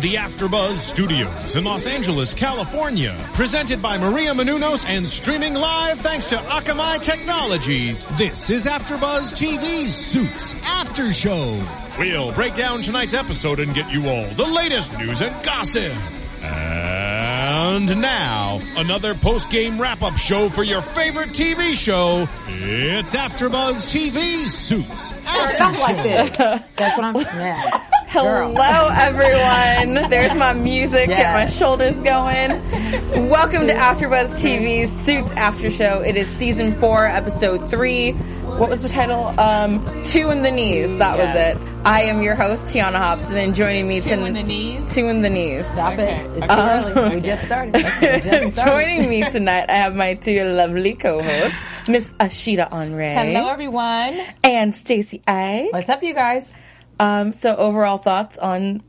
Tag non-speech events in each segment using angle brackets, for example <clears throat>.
From the AfterBuzz Studios in Los Angeles, California, presented by Maria Menounos and streaming live thanks to Akamai Technologies. This is AfterBuzz TV's Suits After Show. We'll break down tonight's episode and get you all the latest news and gossip. And now, another post-game wrap-up show for your favorite TV show. It's AfterBuzz TV's Suits After Show. like. That's what I'm. Yeah. Hello, everyone. There's my music. Get my shoulders going. Welcome to AfterBuzz TV's Suits After Show. It is season four, episode three. What was the title? Um, Two in the Knees. That Yes. was it. I am your host, Tiana Hobson, and joining me Two in the knees? Two in the Knees. Stop it. It's too early. We just started. We just <laughs> started. Joining me tonight, I have my two lovely co-hosts, Miss Ashita Onre Hello, everyone. and Stacey I. What's up, you guys? Um, so overall thoughts on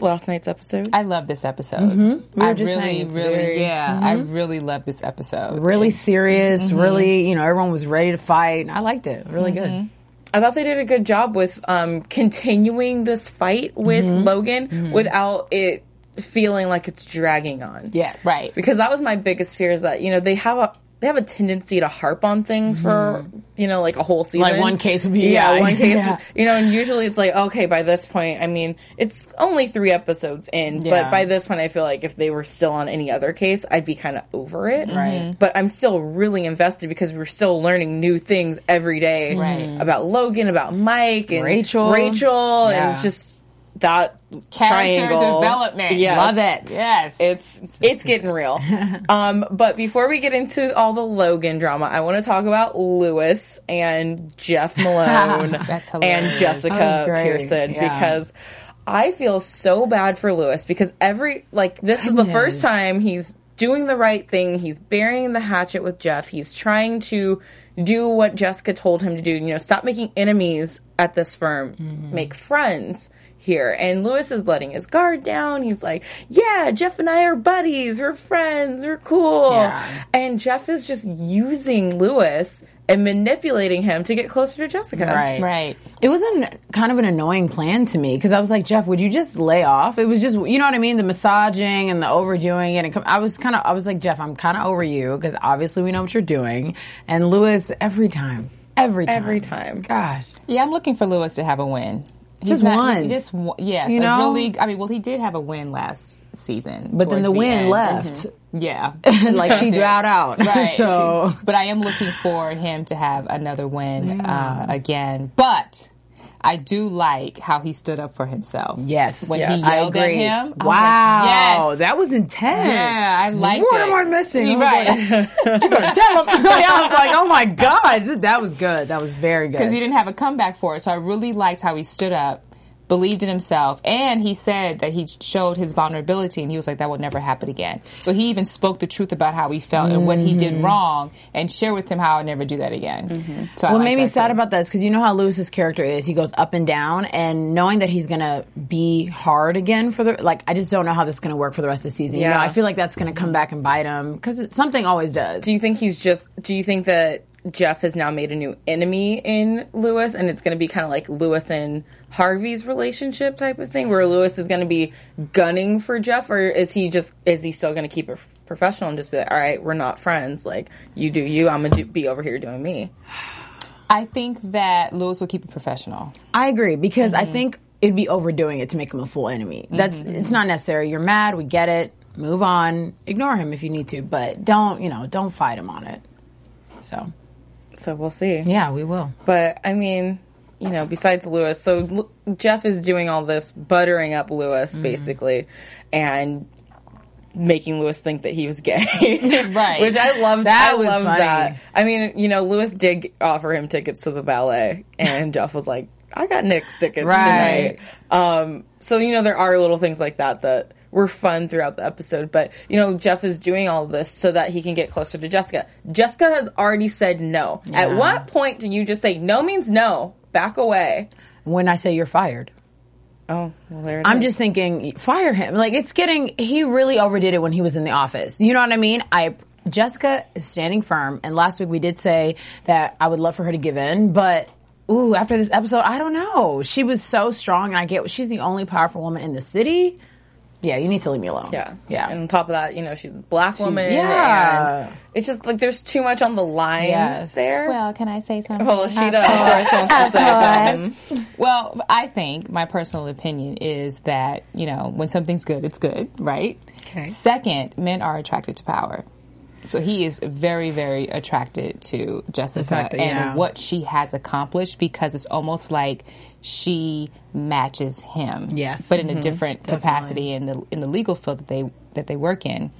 last night's episode? I love this episode. Mm-hmm. We I just really, really, very- mm-hmm. yeah, I really love this episode. Really serious. Really, you know, everyone was ready to fight. I liked it. Really good. I thought they did a good job with um, continuing this fight with Mm-hmm. Logan without it feeling like it's dragging on. Yes. Right. Because that was my biggest fear is that you know they have a they have a tendency to harp on things for you know like a whole season. Mm-hmm. Like one case would be- yeah, yeah, one case. <laughs> yeah. You know, and usually it's like okay by this point. I mean, it's only three episodes in, Yeah. but by this point, I feel like if they were still on any other case, I'd be kind of over it. Right. But I'm still really invested because we're still learning new things every day Right. about Logan, about Mike, and Rachel. Rachel, Yeah. and just that Character triangle. development. Yes. Love it. Yes. It's it's getting real. <laughs> um, but before we get into all the Logan drama, I want to talk about Louis and Jeff <laughs> Malone and. Jessica. Pearson Yeah. because I feel so bad for Louis because every like this is the first time he's doing the right thing. He's burying the hatchet with Jeff. He's trying to do what Jessica told him to do. You know, stop making enemies at this firm. Mm-hmm. Make friends here. And Louis is letting his guard down. He's like, "Yeah, Jeff and I are buddies. We're friends. We're cool." Yeah. And Jeff is just using Louis and manipulating him to get closer to Jessica. Right. right. It was an, kind of an annoying plan to me because I was like, Jeff, would you just lay off? It was just, you know what I mean? The massaging and the overdoing it. And com- I was kind of, I was like, Jeff, I'm kind of over you because obviously we know what you're doing. And Louis, every time, every time, Every time. Gosh. Yeah, I'm looking for Louis to have a win. Just one. Just one. Yes. You know? really. I mean, well, he did have a win last season, But then towards the win end. left. Yeah. <laughs> like she <laughs> bowed out. <laughs> Right. so. but I am looking for him to have another win uh, again. But I do like how he stood up for himself. Yes. When Yes. he I yelled at him. Was like, Wow. yes. That was intense. Yeah, I liked what it. am I missing? I oh, Right. like, <laughs> you better <laughs> tell him. <laughs> I was like, oh my God. That was good. That was very good. because he didn't have a comeback for it. So I really liked how he stood up, believed in himself, and he said that he showed his vulnerability, and he was like, "That will never happen again." So he even spoke the truth about how he felt and what he did mm-hmm. wrong, and share with him how I'd never do that again. Mm-hmm. So What like made me sad too. about that is because you know how Louis's character is. He goes up and down, and knowing that he's gonna be hard again for the like, I just don't know how this is gonna work for the rest of the season. You Yeah. know, I feel like that's gonna come back and bite him because something always does. Do you think he's just? Do you think that Jeff has now made a new enemy in Louis, and it's going to be kind of like Louis and Harvey's relationship type of thing, where Louis is going to be gunning for Jeff, or is he just is he still going to keep it professional and just be like, all right, we're not friends. Like you do you, I'm gonna do, be over here doing me. I think that Louis will keep it professional. I agree because Mm-hmm. I think it'd be overdoing it to make him a full enemy. That's it's not necessary. You're mad, we get it. Move on. Ignore him if you need to, but don't you know? Don't fight him on it. So So we'll see. Yeah, we will. But I mean, you know, besides Louis, so L- Jeff is doing all this buttering up Louis Mm-hmm. basically, and making Louis think that he was gay. <laughs> Right. Which I love. That I was love funny. that. I mean, you know, Louis did offer him tickets to the ballet, and <laughs> Jeff was like, "I got Knicks tickets Right. tonight." Um, so you know, there are little things like that that were fun throughout the episode. But you know, Jeff is doing all this so that he can get closer to Jessica. Jessica has already said no. At what point do you just say no means no? Back away. When I say you're fired. Oh, well, there it I'm is. just thinking, fire him. Like it's getting. He really overdid it when he was in the office. You know what I mean? I Jessica is standing firm, and last week we did say that I would love for her to give in, but. Ooh, after this episode, I don't know. She was so strong, and I get she's the only powerful woman in the city. Yeah, you need to leave me alone. Yeah, yeah. And on top of that, you know, she's a black woman. yeah. and it's just like there's too much on the line Yes. there. Well, can I say something? well, she does. of course, wants to say about. Well, I think my personal opinion is that, you know, when something's good, it's good, right? Okay. Second, men are attracted to power. So he is very, very attracted to Jessica that- and yeah. what she has accomplished because it's almost like she matches him. Yes. But in a different capacity in the in the legal field that they that they work in.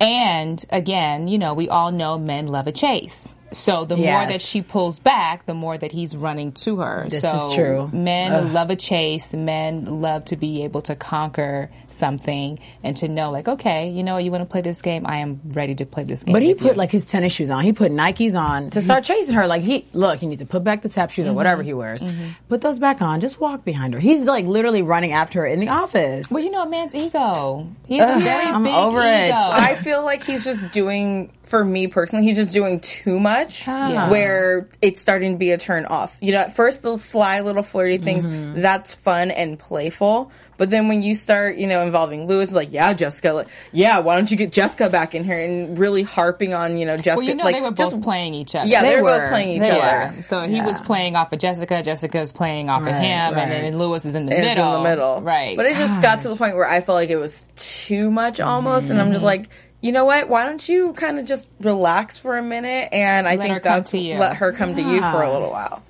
And again, you know, we all know men love a chase. So the more that she pulls back, the more that he's running to her. This so is true. Men love a chase. Men love to be able to conquer something and to know, like, okay, you know, you want to play this game. I am ready to play this game. But he put you. like his tennis shoes on. He put Nikes on to start chasing her. Like he look, he needs to put back the tap shoes or whatever mm-hmm. he wears. Mm-hmm. Put those back on. Just walk behind her. He's like literally running after her in the office. Well, you know, a man's ego. He has a very I'm big over it. I feel like he's just doing, for me personally, he's just doing too much Yeah. where it's starting to be a turn off. You know, at first those sly little flirty things, Mm-hmm. that's fun and playful. But then when you start, you know, involving Louis, like, yeah, Jessica, like, yeah, why don't you get Jessica back in here and really harping on, you know, Jessica. well, you know, like, they were both just- playing each other. Yeah, they, They were both playing each They other. were. So he was playing off of Jessica. Jessica's playing off of him, right. and then Louis is in the is middle. in the middle. right? But it just got to the point where I felt like it was too much almost, and Mm-hmm. I'm just like, you know what? Why don't you kind of just relax for a minute? And I Let her think come that's to you. let her come to you for a little while.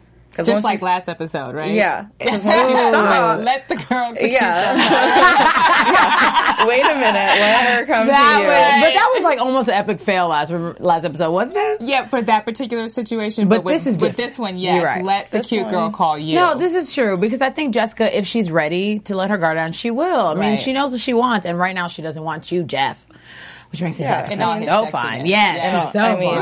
Just like last episode, right? yeah, <laughs> because once you stop, Let the girl. yeah, <laughs> Yeah. <laughs> Wait a minute, let her come that to you. was, but that was like almost an epic fail last last episode, wasn't it? Yeah, for that particular situation. But, But with, this is with different. this one, yes. right. Let the cute one- girl call you. No, this is true because I think Jessica, if she's ready to let her guard down, she will. I mean, Right. she knows what she wants, and right now she doesn't want you, Jeff, which makes me Yeah, so, and all so sexiness. fine. Yes, Yeah. he's so I mean,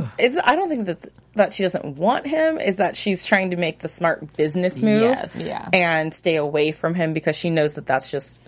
fine. It's. I don't think that's that she doesn't want him. Is that she's trying to make the smart business move, Yes. Yeah. and stay away from him because she knows that that's just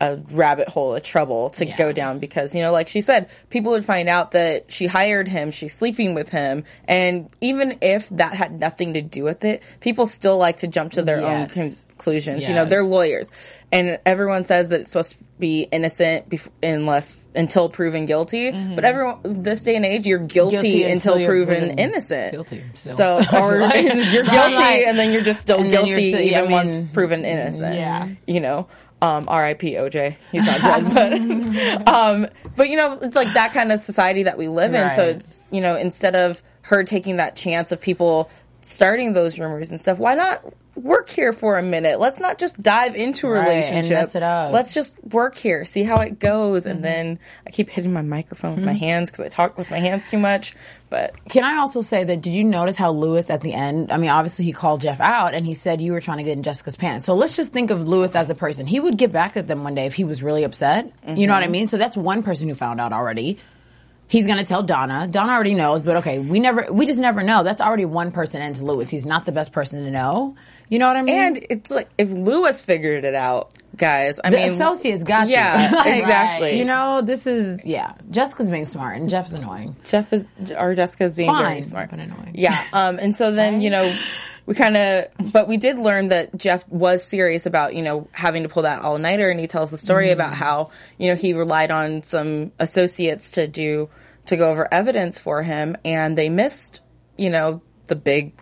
a rabbit hole of trouble to Yeah. go down because you know like she said people would find out that she hired him she's sleeping with him and even if that had nothing to do with it people still like to jump to their Yes. own conclusions you know they're lawyers and everyone says that it's supposed to be innocent bef- unless until proven guilty but everyone this day and age you're guilty, Mm-hmm. Guilty until, until you're proven, proven innocent guilty, still. so <laughs> or <laughs> you're guilty Right. and then you're just still And you're guilty still- even I mean, once proven innocent Yeah. you know um r.i.p oj he's not dead but <laughs> um but you know it's like that kind of society that we live in so Right. it's you know instead of her taking that chance of people starting those rumors and stuff why not work here for a minute let's not just dive into a Right, and relationship mess it up. let's just work here see how it goes Mm-hmm. and then i keep hitting my microphone with my hands because i talk with my hands too much but Can I also say that did you notice how Louis at the end? I mean, obviously he called Jeff out and he said you were trying to get in Jessica's pants. So let's just think of Louis as a person. He would get back at them one day if he was really upset. You know what I mean? So that's one person who found out already. He's gonna tell Donna. Donna already knows, but okay, we never, we just never know. That's already one person into Louis. He's not the best person to know. You know what I mean? And it's like if Louis figured it out, guys. I the mean, associates got yeah, you. <laughs> Like, exactly. You know, this is yeah. Jessica's being smart and Jeff's annoying. Jeff is or Jessica's being very smart, but annoying. Yeah. Um. And so then you know. We kind of, but we did learn that Jeff was serious about, you know, having to pull that all nighter. And he tells the story Mm-hmm. about how, you know, he relied on some associates to do, to go over evidence for him. And they missed, you know, the big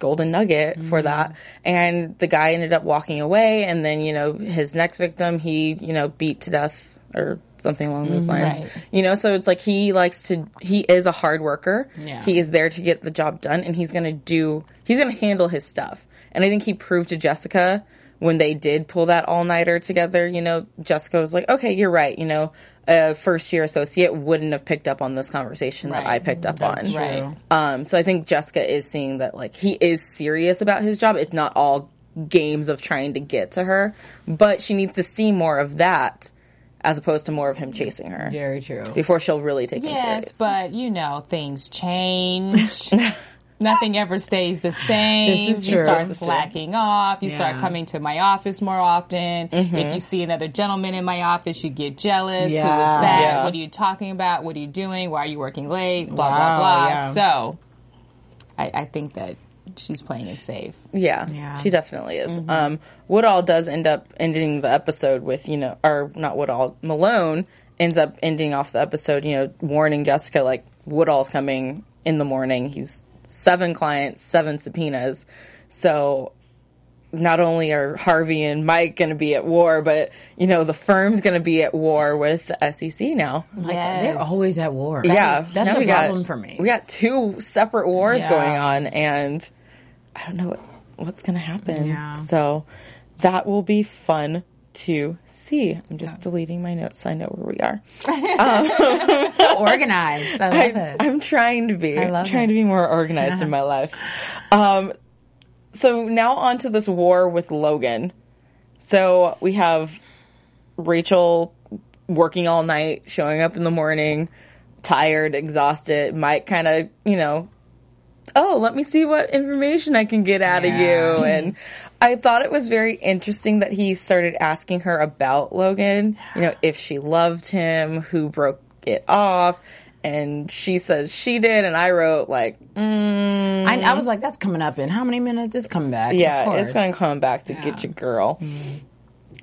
golden nugget Mm-hmm. for that. And the guy ended up walking away. And then, you know, his next victim, he, you know, beat to death or something along those lines. Right. You know, so it's like he likes to, he is a hard worker. Yeah. He is there to get the job done and he's going to do, he's going to handle his stuff. And I think he proved to Jessica when they did pull that all nighter together, you know, Jessica was like, okay, you're right. You know, a first year associate wouldn't have picked up on this conversation that I picked up on. Right. Um, so I think Jessica is seeing that like he is serious about his job. It's not all games of trying to get to her, but she needs to see more of that as opposed to more of him chasing her Very true. before she'll really take him serious. Yes, but you know, things change. <laughs> Nothing ever stays the same. This is you true. start This is slacking off. You start coming to my office more often. If you see another gentleman in my office, you get jealous. Who is Yeah. that? Yeah. What are you talking about? What are you doing? Why are you working late? Blah Wow, blah blah. yeah. So, I, I think that she's playing it safe. Yeah, Yeah. she definitely is. Um, Woodall does end up ending the episode with, you know, or not Woodall, Malone ends up ending off the episode, you know, warning Jessica, like, Woodall's coming in the morning. He's seven clients, seven subpoenas. So not only are Harvey and Mike going to be at war, but, you know, the firm's going to be at war with the SEC now. Like, Yes. They're always at war. yeah, That's, that's a we got- problem for me. We got two separate wars Yeah. going on, and I don't know what, what's going to happen. Yeah. So that will be fun to see. I'm just deleting my notes so I know where we are. <laughs> Um, <laughs> so organized. I love it. I'm trying to be. I I'm love trying it. to be more organized in my <laughs> life. Um, so now on to this war with Logan. So we have Rachel working all night, showing up in the morning, tired, exhausted. Mike kind of, you know, oh, let me see what information I can get out of you. And I thought it was very interesting that he started asking her about Logan, you know, if she loved him, who broke it off. And she said she did, and I wrote like, mm, I, I was like, that's coming up in how many minutes? It's coming back. yeah, it's going to come back to get your girl.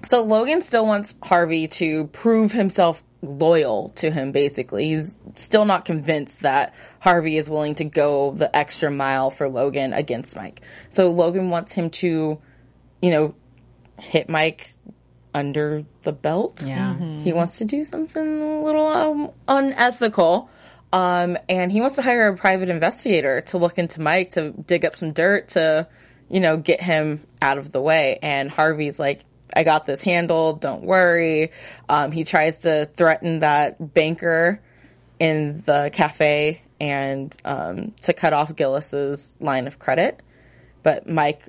So Logan still wants Harvey to prove himself loyal to him, basically. He's still not convinced that Harvey is willing to go the extra mile for Logan against Mike. So Logan wants him to, you know, hit Mike under the belt. Yeah. He wants to do something a little um, unethical. Um, and he wants to hire a private investigator to look into Mike to dig up some dirt to, you know, get him out of the way. And Harvey's like, I got this handled. Don't worry. Um, he tries to threaten that banker in the cafe and um, to cut off Gillis's line of credit. But Mike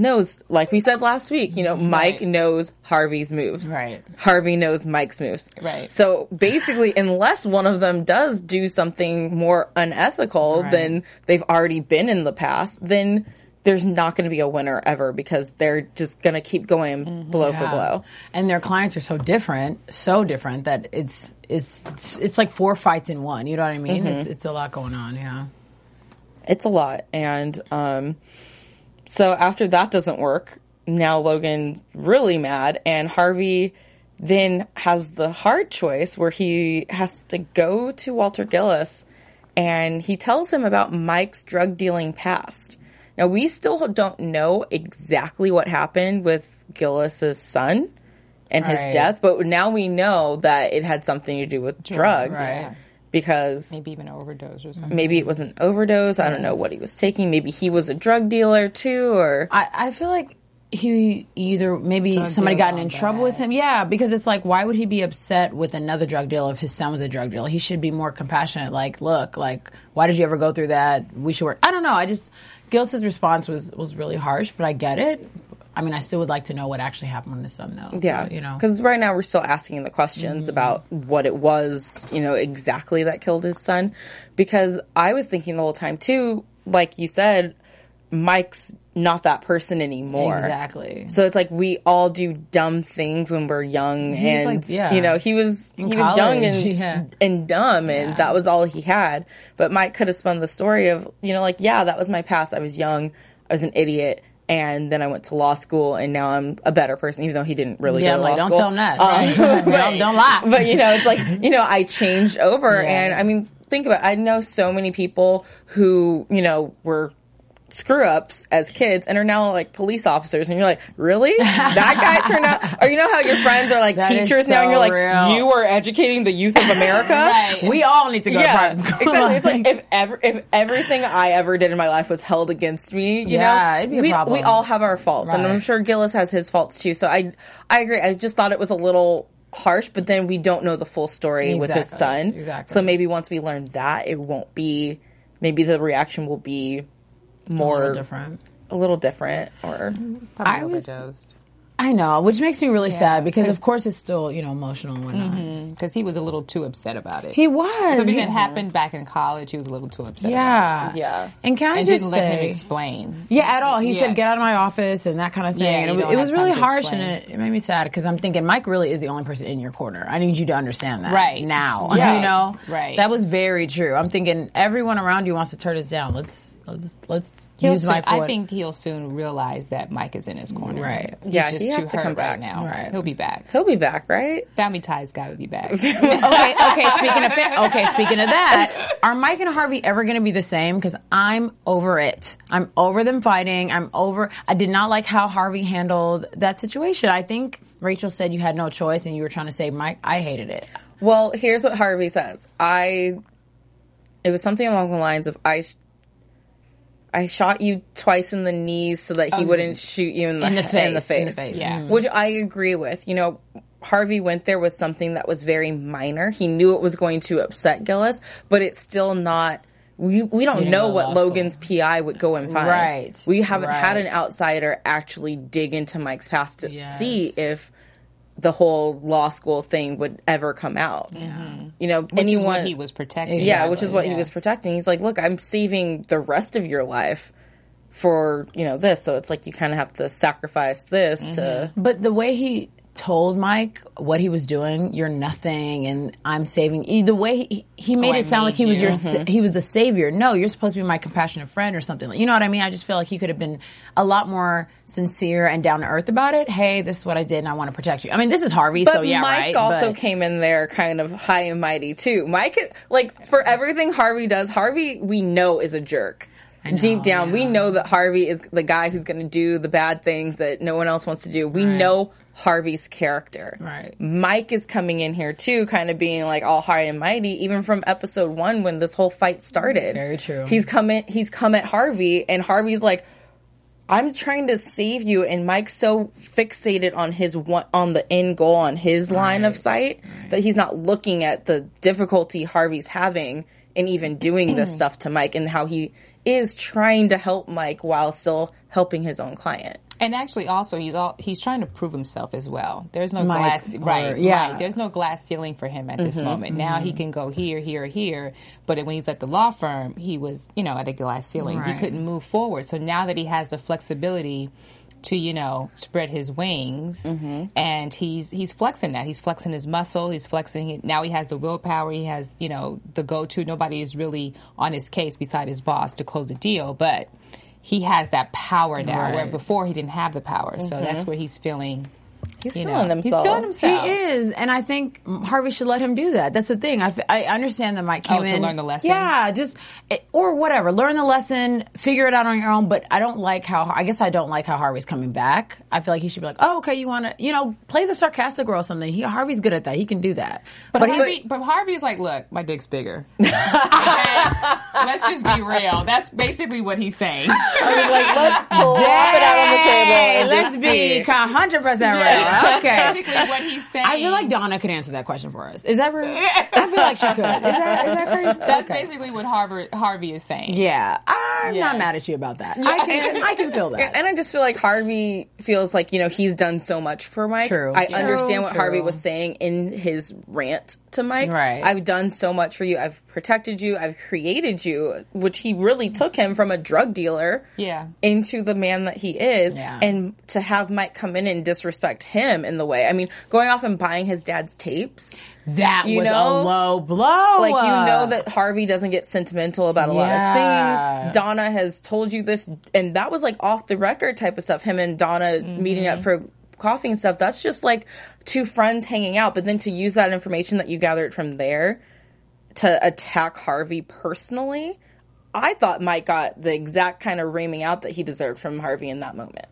knows, like we said last week, you know, Mike knows Harvey's moves. Right. Harvey knows Mike's moves. Right. So basically, unless one of them does do something more unethical Right. than they've already been in the past, then there's not going to be a winner ever because they're just going to keep going blow for blow. And their clients are so different, so different that it's it's it's like four fights in one. You know what I mean? Mm-hmm. It's it's a lot going on. Yeah. It's a lot. And um, so after that doesn't work, now Logan really mad, and Harvey then has the hard choice where he has to go to Walter Gillis and he tells him about Mike's drug dealing past. Now we still don't know exactly what happened with Gillis's son and his Right. death, but now we know that it had something to do with drugs. Right. Because Maybe even an overdose or something. maybe it was an overdose. I don't know what he was taking. Maybe he was a drug dealer too, or I, I feel like he either maybe Drug somebody deal's gotten in trouble bad. with him. Yeah, because it's like, why would he be upset with another drug dealer if his son was a drug dealer? He should be more compassionate. Like, look, like, why did you ever go through that? We should work. I don't know. I just Gillis's response was was really harsh, but I get it. I mean, I still would like to know what actually happened with his son, though. So, yeah, you know, because right now we're still asking the questions Mm-hmm. about what it was, you know, exactly that killed his son. Because I was thinking the whole time too, like you said, Mike's not that person anymore. exactly. So it's like we all do dumb things when we're young, and like- yeah. you know he was In he was young and yeah. and dumb, and Yeah. that was all he had. But Mike could have spun the story of you know like yeah that was my past. I was young, I was an idiot, and then I went to law school, and now I'm a better person. Even though he didn't really Yeah, go to like, law don't school. tell him that, <laughs> Um, <laughs> right? Don't- don't lie. But you know it's like <laughs> you know I changed over, and I mean think about it. I know so many people who you know were screw ups as kids and are now like police officers and you're like really that guy turned out <laughs> or you know how your friends are like That teachers now and you're like real. you are educating the youth of america <laughs> Right. We all need to go to private school. exactly. It's like <laughs> if ever, if everything I ever did in my life was held against me, you Yeah, know, it'd be a we problem. we all have our faults, and I'm sure Gillis has his faults too. So I I agree. I just thought it was a little harsh, but then we don't know the full story with his son. Exactly. So maybe once we learn that, it won't be. Maybe the reaction will be more a little different. a little different, or I was- overdosed I know, which makes me really sad because of course it's still you know emotional and whatnot. Mm-hmm, because he was a little too upset about it. He was. so if it had happened back in college, he was a little too upset. about yeah, Yeah. And can I and just didn't say, let him explain. Yeah, at all. He Yeah. said, "Get out of my office" and that kind of thing. Yeah, and it, it was really harsh, and it, it made me sad because I'm thinking Mike really is the only person in your corner. I need you to understand that Right. now. <laughs> Yeah. you know, Right. That was very true. I'm thinking everyone around you wants to turn us down. Let's let's let's He'll use my soon, I think he'll soon realize that Mike is in his corner. Right. He's Yeah, just he too has to hurt come back. right now. Right. He'll be back. he'll be back, right? Family ties got to be back. <laughs> okay, okay. Speaking of fa- okay, speaking of that, are Mike and Harvey ever going to be the same? Because I'm over it. I'm over them fighting. I'm over. I did not like how Harvey handled that situation. I think Rachel said you had no choice and you were trying to save Mike. I hated it. Well, here's what Harvey says. I it was something along the lines of I I shot you twice in the knees so that he wouldn't shoot you in the, In the in the face, in the face. face. Yeah. Mhm. Which I agree with. You know, Harvey went there with something that was very minor. He knew it was going to upset Gillis, but it's still not we, we don't didn't know what law school. Logan's PI would go and find. Right. We haven't had an outsider actually dig into Mike's past to Yes. see if the whole law school thing would ever come out. Mm-hmm. You know, Which anyone is what he was protecting. yeah, which is what he was protecting. He's like, look, I'm saving the rest of your life for you know this, so it's like you kind of have to sacrifice this to. Mm-hmm. But the way he told Mike what he was doing, you're nothing, and I'm saving. you. The way he, he made oh, I it sound like he was you. your sa- mm-hmm. he was the savior. No, you're supposed to be my compassionate friend or something. You know what I mean? I just feel like he could have been a lot more sincere and down to earth about it. Hey, this is what I did, and I want to protect you. I mean, this is Harvey, But so yeah, Mike right. also but- came in there kind of high and mighty too. Mike, like for everything Harvey does, Harvey we know is a jerk. know, Deep down, we know that Harvey is the guy who's going to do the bad things that no one else wants to do. We know Harvey's character. Right. Mike is coming in here too, kind of being like all high and mighty, even from episode one when this whole fight started. Very true. He's coming he's come at Harvey, and Harvey's like, I'm trying to save you, and Mike's so fixated on his one, on the end goal, on his line of sight, that he's not looking at the difficulty Harvey's having in even doing this <clears throat> stuff to Mike, and how he is trying to help Mike while still helping his own client. And actually, also he's all he's trying to prove himself as well. There's no Mike, glass, or- right? yeah. right. There's no glass ceiling for him at this Mm-hmm. moment. Now he can go here, here, here. But when he's at the law firm, he was, you know, at a glass ceiling. Right. He couldn't move forward. So now that he has the flexibility to, you know, spread his wings, Mm-hmm. and he's he's flexing that. He's flexing his muscle. He's flexing it. Now he has the willpower. He has, you know, the go-to. Nobody is really on his case beside his boss to close a deal, but he has that power now where before he didn't have the power. So that's mm-hmm. where he's feeling. He's You feeling know, himself. He's feeling himself. He is, and I think Harvey should let him do that. That's the thing. I, f- I understand that Mike oh, came Oh, to learn the lesson? Yeah, just or whatever. Learn the lesson, figure it out on your own. But I don't like how. I guess I don't like how Harvey's coming back. I feel like he should be like, oh, okay, you want to, you know, play the sarcastic role or something. He, Harvey's good at that. He can do that. But, But, he's Harvey, but Harvey's like, look, my dick's bigger. <laughs> Let's just be real. That's basically what he's saying. I was like, let's <laughs> plop it out on the table. Hey, and let's just be see. hundred percent Yeah. <laughs> real. Okay. basically what he's saying. I feel like Donna could answer that question for us. Is that real? I feel like she could. Is that, is that crazy? That's Okay. basically what Harvard, Harvey is saying. Yeah, I'm not mad at you about that. I can, I can feel that. And I just feel like Harvey feels like, you know, he's done so much for Mike. True. I True, understand what true. Harvey was saying in his rant to Mike. Right. I've done so much for you. I've protected you. I've created you, which he really took him from a drug dealer Yeah. into the man that he is. Yeah. And to have Mike come in and disrespect him in the way. I mean, going off and buying his dad's tapes. That You was know? a low blow. Like you know that Harvey doesn't get sentimental about a lot of things. Donna has told you this, and that was like off the record type of stuff. Him and Donna mm-hmm. meeting up for coffee and stuff. That's just like two friends hanging out. But then to use that information that you gathered from there to attack Harvey personally, I thought Mike got the exact kind of reaming out that he deserved from Harvey in that moment.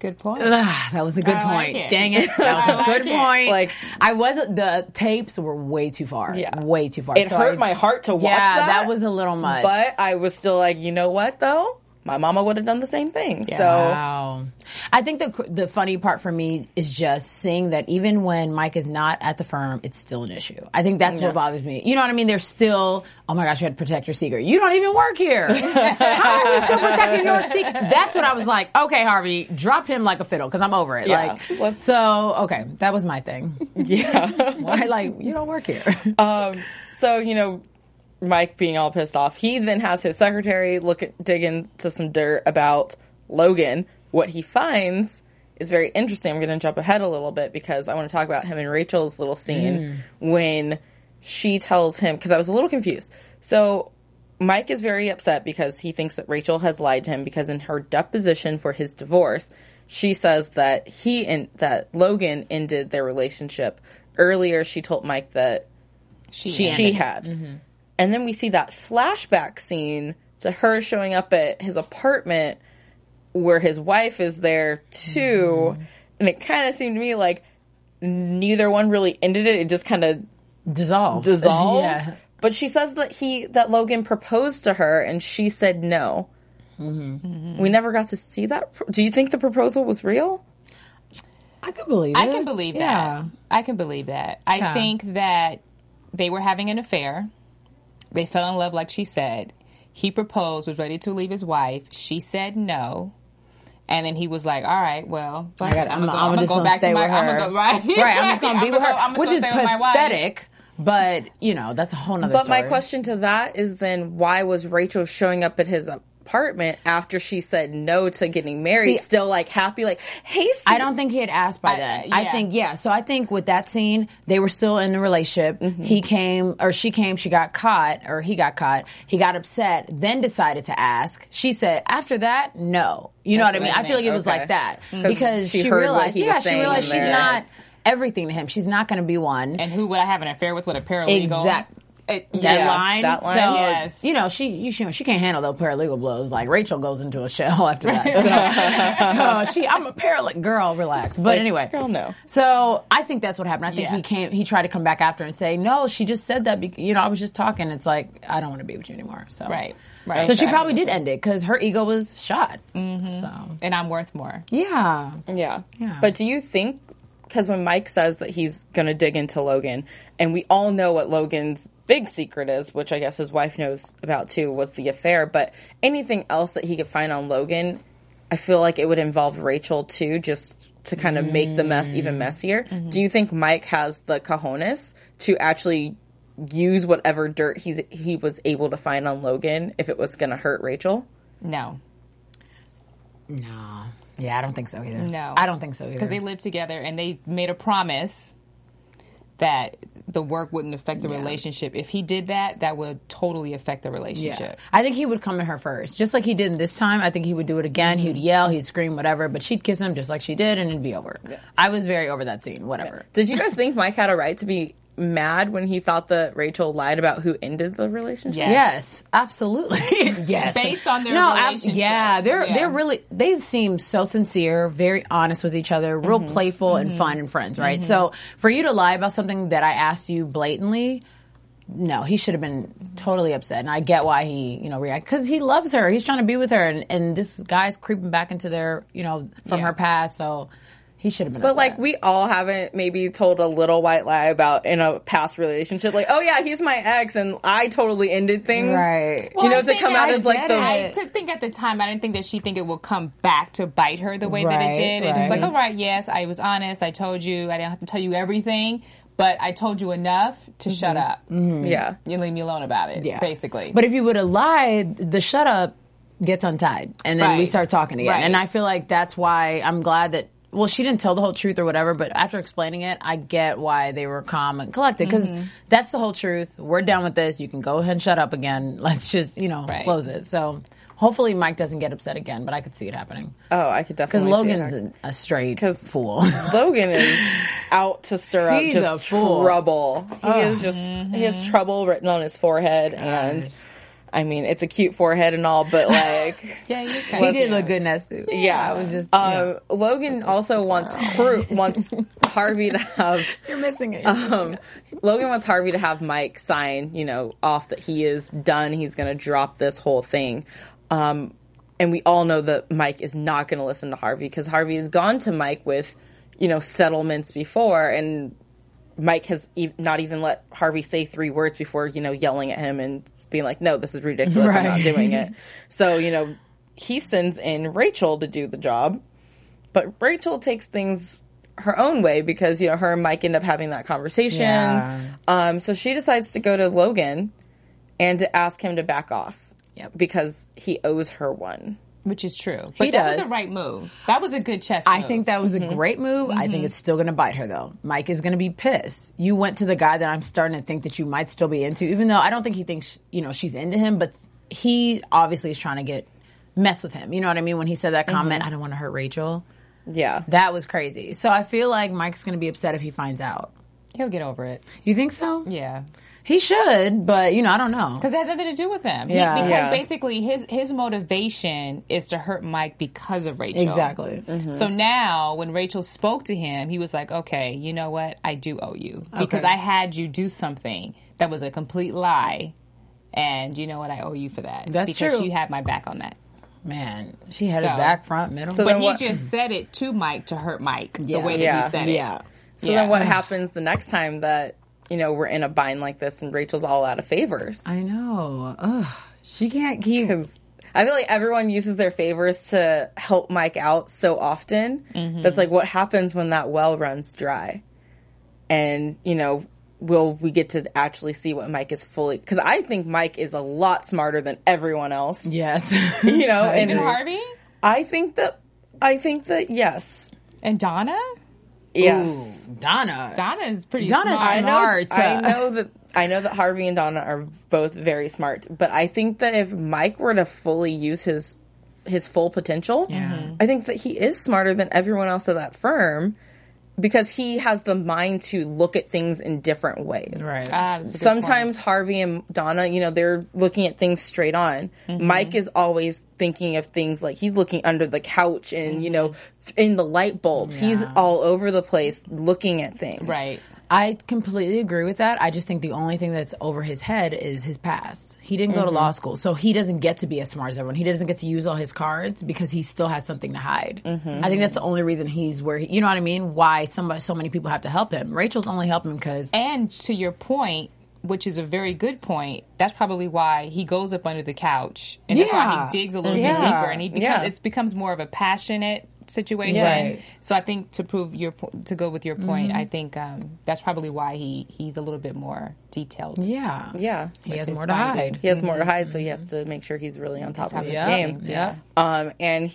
Good point. Ugh, that was a good I like point. it. Dang it. <laughs> That was a like good it. point. Like- I wasn't the tapes were way too far. Yeah. Way too far. It So hurt I- my heart to watch yeah, that. that was a little much. But I was still like, you know what though? My mama would have done the same thing. So Wow. I think the the funny part for me is just seeing that even when Mike is not at the firm, it's still an issue. I think that's what bothers me. You know what I mean? There's still, oh my gosh, you had to protect your secret. You don't even work here. <laughs> How are we still protecting your secret? That's what I was like. Okay, Harvey, drop him like a fiddle because I'm over it. Yeah. Like, so okay, that was my thing. yeah. <laughs> Why, like, you don't work here. <laughs> um, so you know, Mike being all pissed off, he then has his secretary look at dig into some dirt about Logan. What he finds is very interesting. I'm going to jump ahead a little bit because I want to talk about him and Rachel's little scene mm. when she tells him because I was a little confused. So Mike is very upset because he thinks that Rachel has lied to him because in her deposition for his divorce, she says that he and that Logan ended their relationship earlier. She told Mike that She, she had. Mm-hmm. And then we see that flashback scene to her showing up at his apartment where his wife is there too. Mm-hmm. And it kind of seemed to me like neither one really ended it. It just kind of Dissolved. dissolved. Yeah. But she says that he that Logan proposed to her and she said no. Mm-hmm. We never got to see that. Do you think the proposal was real? I can believe I it. can believe Yeah. that. I can believe that. I Yeah. think that they were having an affair. They fell in love, like she said. He proposed, was ready to leave his wife. She said no. And then he was like, "All right, well, I got, I'm, I'ma I'm, I'ma just go gonna back stay to my, with her. I'm gonna go, right, <laughs> right. I'm just gonna <laughs> be with her, go- which is stay with my wife. pathetic. But you know, that's a whole nother. Story. But my question to that is then why was Rachel showing up at his apartment after she said no to getting married, See- still like happy, like, hey, Steve. I don't think he had asked by I- then. uh, I yeah. think yeah. So I think with that scene, they were still in the relationship. Mm-hmm. He came or she came. She got caught or he got caught. He got upset. Then decided to ask. She said after that, no. You know That's what I mean? what I I feel like it was Okay. like that. because she she, heard what realized. he was Yeah, she realized she's not everything to him. She's not going to be one. And who would I have an affair with with a paralegal? Exact- It- that Yes, line. that line, So yes. you know she you, she she can't handle those paralegal blows. Like Rachel goes into a shell <laughs> after that. So, <laughs> so she I'm a paralegal girl. Relax. But Like, anyway, girl, no. So I think that's what happened. I think Yeah. he came. He tried to come back after and say no. She just said that. Because, you know I was just talking. It's like I don't want to be with you anymore. So Right. Right. So she probably did end it because her ego was shot. Mm-hmm. So And I'm worth more. yeah. Yeah. Yeah. But do you think, because when Mike says that he's going to dig into Logan, and we all know what Logan's big secret is, which I guess his wife knows about too, was the affair, but anything else that he could find on Logan, I feel like it would involve Rachel too, just to kind of make the mess even mm-hmm. messier. Mm-hmm. Do you think Mike has the cojones to actually use whatever dirt he's, he was able to find on Logan if it was going to hurt Rachel? No. No. Yeah, I don't think so either. No. I don't think so either. Because they lived together and they made a promise that the work wouldn't affect the relationship. If he did that, that would totally affect the Yeah. relationship. I think he would come at her first. Just like he did this time. I think he would do it again. He'd mm-hmm. yell, he'd scream, whatever, but she'd kiss him just like she did and it'd be over. I was very over that scene, whatever. Did you guys think Mike had a right to be mad when he thought that Rachel lied about who ended the relationship? Yes. Yes, absolutely. <laughs> yes. Based on their no, ab- relationship. yeah, they're Yeah. they're really they seem so sincere, very honest with each other, real Mm-hmm. playful and fun and friends, right? So for you to lie about something that I asked you blatantly, no, he should have been totally upset, and I get why he, you know, react because he loves her. He's trying to be with her, and, and this guy's creeping back into their, you know, from Yeah. her past. So he should have been. But upset. like we all haven't maybe told a little white lie about in a past relationship, like, oh yeah, he's my ex and I totally ended things. Right. you know, I to think come I out as like the it. I to think at the time, I didn't think that she think it would come back to bite her the way that it did. It's just like, all right, yes, I was honest. I told you. I didn't have to tell you everything, but I told you enough to shut up. yeah. You leave me alone about it. Mm-hmm. Yeah. basically. But if you would have lied, the shut up gets untied, and then we start talking again. Right. And I feel like that's why I'm glad that. Well, she didn't tell the whole truth or whatever, but after explaining it, I get why they were calm and collected because Mm-hmm. that's the whole truth. We're done with this. You can go ahead and shut up again. <laughs> Let's just, you know, Right. close it. So hopefully Mike doesn't get upset again, but I could see it happening Oh, I could definitely see it. Logan's a, straight fool. <laughs> Logan is out to stir up He's just trouble. He is just he has trouble written on his forehead, and I mean, it's a cute forehead and all, but like, <laughs> Yeah, you He did look good in that suit. yeah, it was just. Um, Logan also wants Har- wants Harvey to have <laughs> You're missing it. um, Logan wants Harvey to have Mike sign, you know, off that he is done. He's going to drop this whole thing. Um, and we all know that Mike is not going to listen to Harvey because Harvey has gone to Mike with, you know, settlements before, and Mike has e- not even let Harvey say three words before, you know, yelling at him and being like, "No, this is ridiculous. I'm not doing it." So, you know, he sends in Rachel to do the job, but Rachel takes things her own way because you know her and Mike end up having that conversation. Yeah. Um, so she decides to go to Logan and to ask him to back off. Yep. Because he owes her one. Which is true. But He that was a right move. That was a good chess. I move. think that was a mm-hmm. great move. I think mm-hmm. it's still going to bite her though. Mike is going to be pissed. You went to the guy that I'm starting to think that you might still be into, even though I don't think he thinks you know she's into him, but he obviously is trying to get mess with him. You know what I mean? When he said that comment, mm-hmm. I don't want to hurt Rachel. Yeah. That was crazy. So I feel like Mike's going to be upset if he finds out. he'll get over it. You think so? Yeah. He should, but you know, I don't know. Because that had nothing to do with him. He- Yeah. because Yeah. basically his his motivation is to hurt Mike because of Rachel. Exactly. Mm-hmm. So now when Rachel spoke to him, he was like, "Okay, you know what? I do owe you because Okay. I had you do something that was a complete lie, and you know what? I owe you for that That's because true. you had my back on that." Man, she had So- it back, front, middle. So But he what- just said it to Mike to hurt Mike the way that Yeah. he said it. yeah. So Yeah. then what happens the next time that, you know, we're in a bind like this and Rachel's all out of favors? I know. Ugh, she can't keep. Because I feel like everyone uses their favors to help Mike out so often. Mm-hmm. That's like what happens when that well runs dry. And, you know, will we get to actually see what Mike is fully because I think Mike is a lot smarter than everyone else. Yes. <laughs> You know, <laughs> and And Harvey I think that I think that yes. and Donna. Yes. Donna. Donna is pretty Donna's smart. I know, smart. I <laughs> know that I know that Harvey and Donna are both very smart, but I think that if Mike were to fully use his his full potential, I think that he is smarter than everyone else at that firm because he has the mind to look at things in different ways. Right. Ah, that's a good Sometimes Harvey and Donna, you know, they're looking at things straight on. Mm-hmm. Mike is always thinking of things like he's looking under the couch and, you know, in the light bulbs. He's all over the place looking at things. right. I completely agree with that. I just think the only thing that's over his head is his past. He didn't go to law mm-hmm. school, so he doesn't get to be as smart as everyone. He doesn't get to use all his cards because he still has something to hide. Mm-hmm. I think that's the only reason he's where he, you know what I mean? Why somebody, so many people have to help him. Rachel's only helping him because And to your point, which is a very good point, that's probably why he goes up under the couch, and that's why Yeah. he digs a little Yeah. bit deeper, and he becomes Yeah. it becomes more of a passionate situation. Right. So I think to prove your to go with your point, I think um, that's probably why he he's a little bit more detailed. yeah, Yeah. he has more to findings. hide. He has more to hide, so he has to make sure he's really on top of his Yeah. game. Yeah. Um, and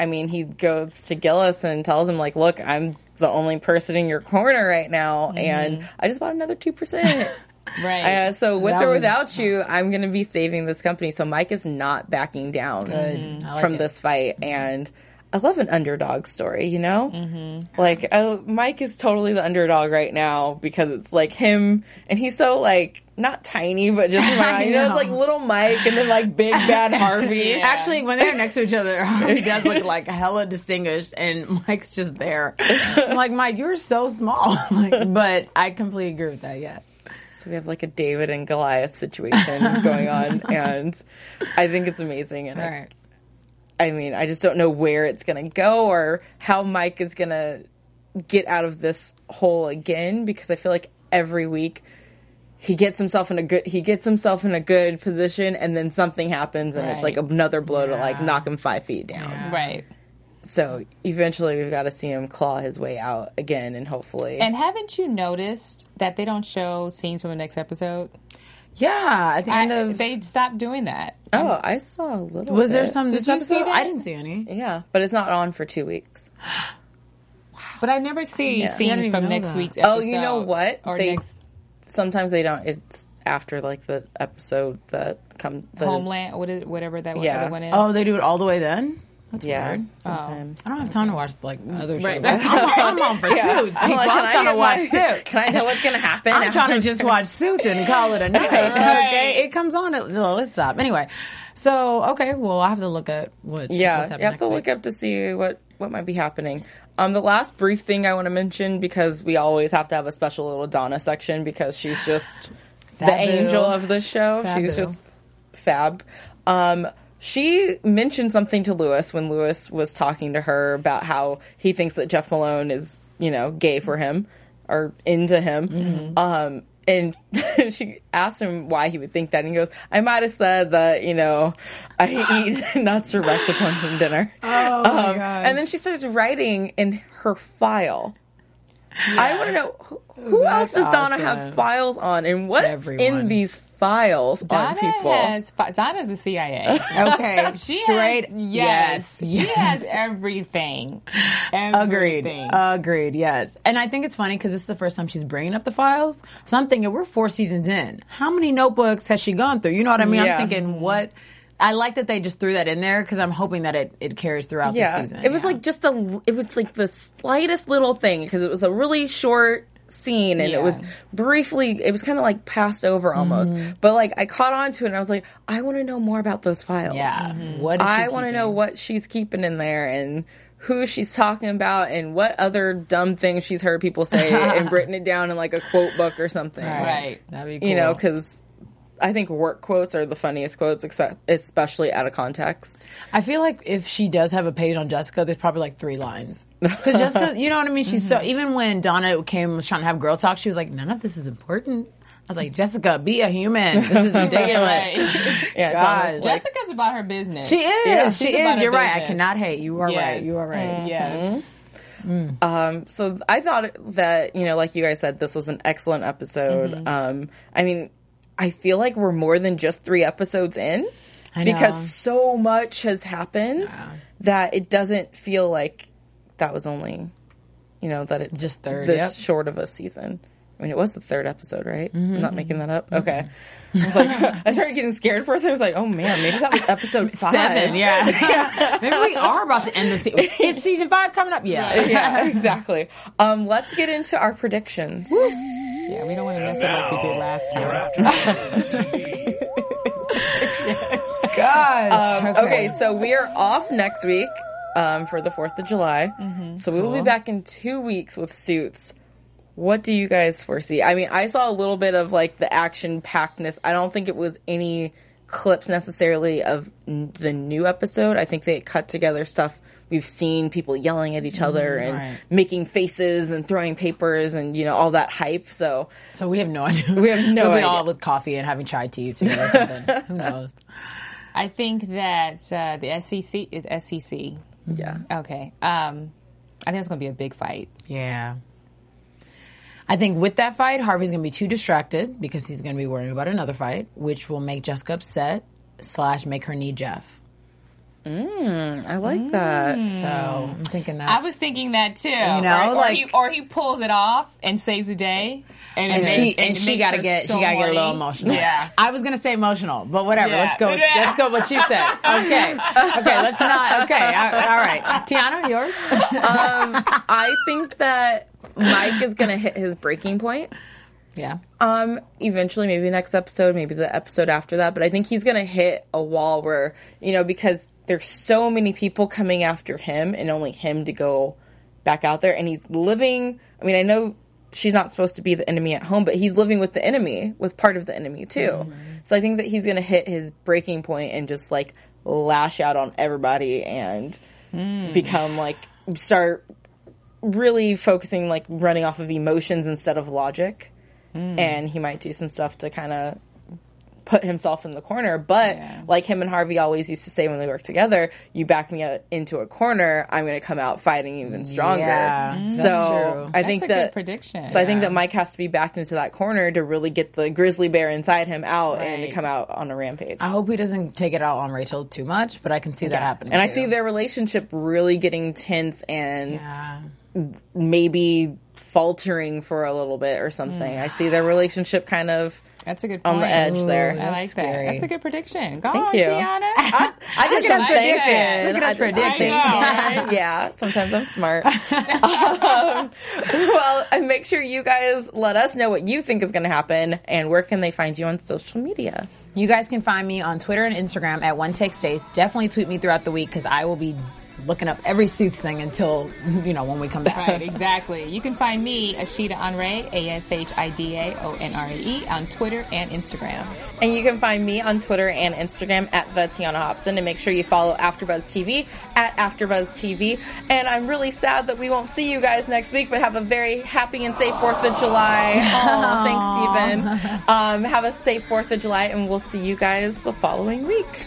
I mean, he goes to Gillis and tells him, like, look, I'm the only person in your corner right now, Mm-hmm. and I just bought another 2%. <laughs> Right. Uh, so with That or was- without you, I'm going to be saving this company. So Mike is not backing down I like from it. this fight, and I love an underdog story. You know, mm-hmm. like uh, Mike is totally the underdog right now because it's like him, and he's so like not tiny, but just <laughs> I you know, it's like little Mike, and then like big <laughs> bad Harvey. Actually, when they're next to each other, <laughs> he does look like hella distinguished, and Mike's just there. I'm like, Mike, you're so small. like, but I completely agree with that. Yes. So we have like a David and Goliath situation going on, and I think it's amazing. And All right. I mean, I just don't know where it's going to go or how Mike is going to get out of this hole again because I feel like every week he gets himself in a good he gets himself in a good position and then something happens and it's like another blow to like knock him 5 feet down. right. So eventually we've got to see him claw his way out again and hopefully And haven't you noticed that they don't show scenes from the next episode? Yeah, at the end I- of they stopped doing that. Oh, I saw a little was there bit. some this Did you see episode? that? I didn't see any. Yeah, but it's not on for 2 weeks. <gasps> But I never see Yeah. Scenes from next that. week's episode. Oh, you know what? Or They- next Sometimes they don't it's after like the episode that comes the Homeland, what is, whatever that Yeah. one is. Oh, they do it all the way then. That's yeah, weird. sometimes. I don't have time to watch like other shows. Right. <laughs> I'm, I'm on for <laughs> Yeah. Suits. I'm like, I'm, trying to watch my- Suits. Can I know what's gonna happen? I'm trying to just watch Suits and call it a <laughs> night. Okay, it comes on. At, no, let's stop. Anyway, so okay, well, I have to look at what. Yeah, what's you have next to week. up to see what what might be happening. Um, the last brief thing I want to mention because we always have to have a special little Donna section because she's just the angel of the show. She's just fab. Um, she mentioned something to Louis when Louis was talking to her about how he thinks that Jeff Malone is, you know, gay for him or into him. Mm-hmm. Um, and <laughs> she asked him why he would think that, and he goes, "I might have said that, you know, I <laughs> eat <laughs> nuts breakfast, lunch, and dinner." Oh my Um, gosh. and then she starts writing in her file. I want to know who, who else does Donna have files on, and what's Everyone. in these files on Donna people? <laughs> <laughs> has fi- Donna's the CIA. Okay, She straight. has, yes, yes, she has everything. Agreed. Agreed. Yes. And I think it's funny because this is the first time she's bringing up the files. So I'm thinking we're four seasons in. How many notebooks has she gone through? You know what I mean? Yeah. I'm thinking mm-hmm. what. I like that they just threw that in there because I'm hoping that it, it carries throughout yeah, the season. it was Yeah. like just a. It was like the slightest little thing because it was a really short scene and Yeah. it was briefly. It was kind of like passed over almost, Mm-hmm. but like I caught on to it and I was like, I want to know more about those files. yeah. What is she I want to know what she's keeping in there and who she's talking about and what other dumb things she's heard people say <laughs> and written it down in like a quote book or something. Right. That'd be cool. You know, because I think work quotes are the funniest quotes, except especially out of context. I feel like if she does have a page on Jessica, there's probably like three lines. <laughs> Because Jessica, you know what I mean? She's so, even when Donna came was trying to have girl talk, she was like, none of this is important. I was like, Jessica, be a human. This is <laughs> ridiculous. Right. Yeah, God. almost like- Jessica's about her business. She is. Yeah, she is. You're right. I cannot hate. You are right. You are right. Yes. Um, so I thought that, you know, like you guys said, this was an excellent episode. Mm-hmm. Um, I mean, I feel like we're more than just three episodes in I know. because so much has happened that it doesn't feel like that was only, you know, that it's Just third, this yep. short of a season. I mean, it was the third episode, right? I'm not making that up. Mm-hmm. Okay. I was like, <laughs> I started getting scared for a second. I was like, oh man, maybe that was episode <laughs> five. Seven, yeah. <laughs> Maybe we are about to end the season. Is season five coming up? Yeah. yeah, exactly. Um, let's get into our predictions. Yeah, we don't want to mess up like we did last Your time. after <laughs> Gosh. Um, okay. so we are off next week um, for the 4th of July. So we will be back in two weeks with Suits. What do you guys foresee? I mean, I saw a little bit of like the action packedness. I don't think it was any clips necessarily of n- the new episode. I think they cut together stuff we've seen people yelling at each other and right. making faces and throwing papers and you know all that hype. So So we have no idea. We have no <laughs> We'll idea. all with coffee and having chai teas together or something. <laughs> Who knows? I think that uh, the SEC is SEC. yeah, Okay. Um, I think it's going to be a big fight. Yeah. I think with that fight, Harvey's going to be too distracted because he's going to be worrying about another fight, which will make Jessica upset slash make her need Jeff. Mm, I like that. Mm. So I'm thinking that. I was thinking that too. You know, or, or like- he, or he pulls it off and saves the day, and, and she makes- and she got to get so she got to get a little emotional. Yeah. I was gonna say emotional, but whatever. Yeah. Let's go. With, let's go. What you <laughs> said. Okay. Okay. Let's not. Okay. All all right. Tiana, yours. Um, I think that Mike is going to hit his breaking point. yeah. Um, eventually, maybe next episode, maybe the episode after that. But I think he's gonna hit a wall where you know because there's so many people coming after him, and only him to go back out there, and he's living. I mean, I know she's not supposed to be the enemy at home, but he's living with the enemy, with part of the enemy too. So I think that he's gonna hit his breaking point and just like lash out on everybody and become like start really focusing like running off of emotions instead of logic. Hmm. And he might do some stuff to kind of put himself in the corner. But like him and harvey always used to say when they worked together you back me out into a corner i'm going to come out fighting even stronger. Yeah, mm-hmm. so true. i That's think a that good prediction. so i think that mike has to be backed into that corner to really get the grizzly bear inside him out and to come out on a rampage. I hope he doesn't take it out on Rachel too much, but I can see that happening. and i see their relationship really getting tense and Yeah. Maybe faltering for a little bit or something. I see their relationship kind of That's a good on the edge there. I like scary. that. That's a good prediction. Go Thank on, you. Tiana. <laughs> I, I just Look at us am thinking. predicting. Look at us I just am predicting. thinking. <laughs> Yeah, sometimes I'm smart. <laughs> um, well, and make sure you guys let us know what you think is going to happen and where can they find you on social media. You guys can find me on Twitter and Instagram at One Take Stace. Definitely tweet me throughout the week because I will be looking up every suits thing until you know when we come back. Right, <laughs> exactly. You can find me, Ashida Onre, A S H I D A O N R E, on Twitter and Instagram. And you can find me on Twitter and Instagram at the Tiana Hobson and make sure you follow AfterBuzz TV at AfterBuzz TV. And I'm really sad that we won't see you guys next week, but have a very happy and safe 4th of July. <laughs> Aw, thanks, Stephen. Um, have a safe 4th of July and we'll see you guys the following week.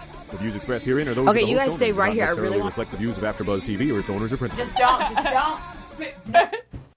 The views expressed herein are those Okay, of the you guys stay right here. I necessarily really want- reflect the views of AfterBuzz TV or its owners or principals. Don't, just don't. <laughs>